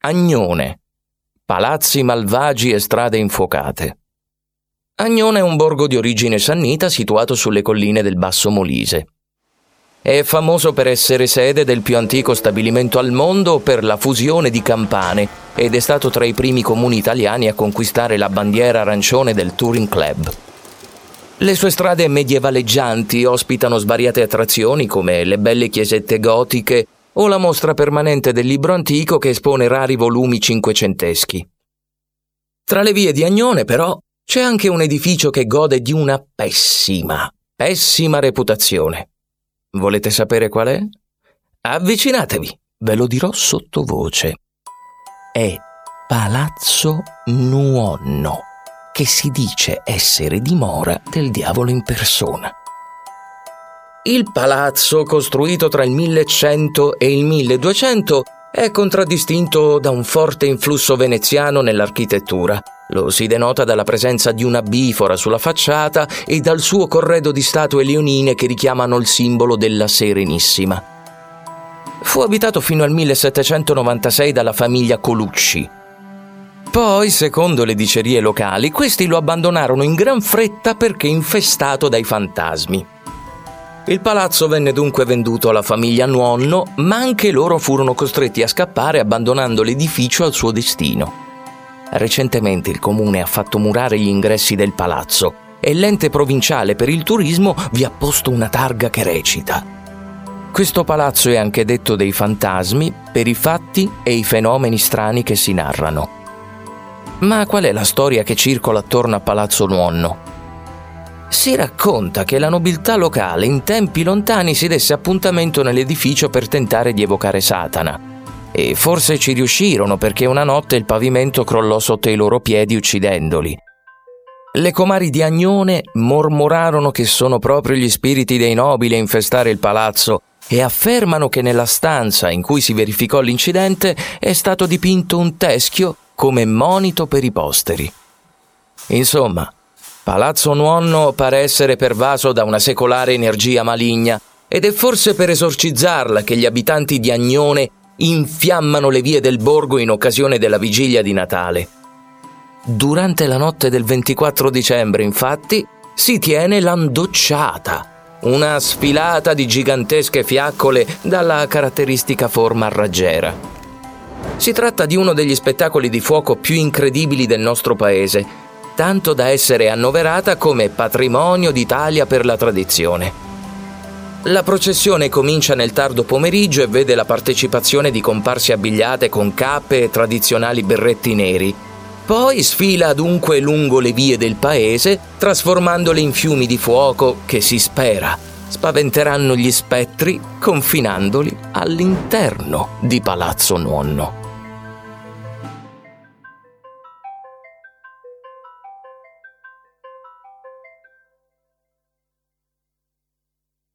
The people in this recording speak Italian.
Agnone. Palazzi malvagi e strade infuocate. Agnone è un borgo di origine sannita situato sulle colline del Basso Molise. È famoso per essere sede del più antico stabilimento al mondo per la fusione di campane ed è stato tra i primi comuni italiani a conquistare la bandiera arancione del Touring Club. Le sue strade medievaleggianti ospitano svariate attrazioni come le belle chiesette gotiche o la mostra permanente del libro antico che espone rari volumi cinquecenteschi. Tra le vie di Agnone, però, c'è anche un edificio che gode di una pessima, pessima reputazione. Volete sapere qual è? Avvicinatevi, ve lo dirò sottovoce. È Palazzo Nuonno, che si dice essere dimora del diavolo in persona. Il palazzo, costruito tra il 1100 e il 1200, è contraddistinto da un forte influsso veneziano nell'architettura. Lo si denota dalla presenza di una bifora sulla facciata e dal suo corredo di statue leonine che richiamano il simbolo della Serenissima. Fu abitato fino al 1796 dalla famiglia Colucci. Poi, secondo le dicerie locali, questi lo abbandonarono in gran fretta perché infestato dai fantasmi. Il palazzo venne dunque venduto alla famiglia Nuonno, ma anche loro furono costretti a scappare abbandonando l'edificio al suo destino. Recentemente il comune ha fatto murare gli ingressi del palazzo e l'ente provinciale per il turismo vi ha posto una targa che recita. Questo palazzo è anche detto dei fantasmi per i fatti e i fenomeni strani che si narrano. Ma qual è la storia che circola attorno a Palazzo Nuonno? Si racconta che la nobiltà locale in tempi lontani si desse appuntamento nell'edificio per tentare di evocare Satana. E forse ci riuscirono perché una notte il pavimento crollò sotto i loro piedi uccidendoli. Le comari di Agnone mormorarono che sono proprio gli spiriti dei nobili a infestare il palazzo e affermano che nella stanza in cui si verificò l'incidente è stato dipinto un teschio come monito per i posteri. Insomma, Palazzo Nuonno pare essere pervaso da una secolare energia maligna ed è forse per esorcizzarla che gli abitanti di Agnone infiammano le vie del borgo in occasione della vigilia di Natale. Durante la notte del 24 dicembre, infatti, si tiene l'andocciata, una sfilata di gigantesche fiaccole dalla caratteristica forma raggiera. Si tratta di uno degli spettacoli di fuoco più incredibili del nostro paese tanto da essere annoverata come patrimonio d'Italia per la tradizione. La processione comincia nel tardo pomeriggio e vede la partecipazione di comparse abbigliate con cappe e tradizionali berretti neri. Poi sfila dunque lungo le vie del paese, trasformandole in fiumi di fuoco che si spera spaventeranno gli spettri confinandoli all'interno di Palazzo Nuonno.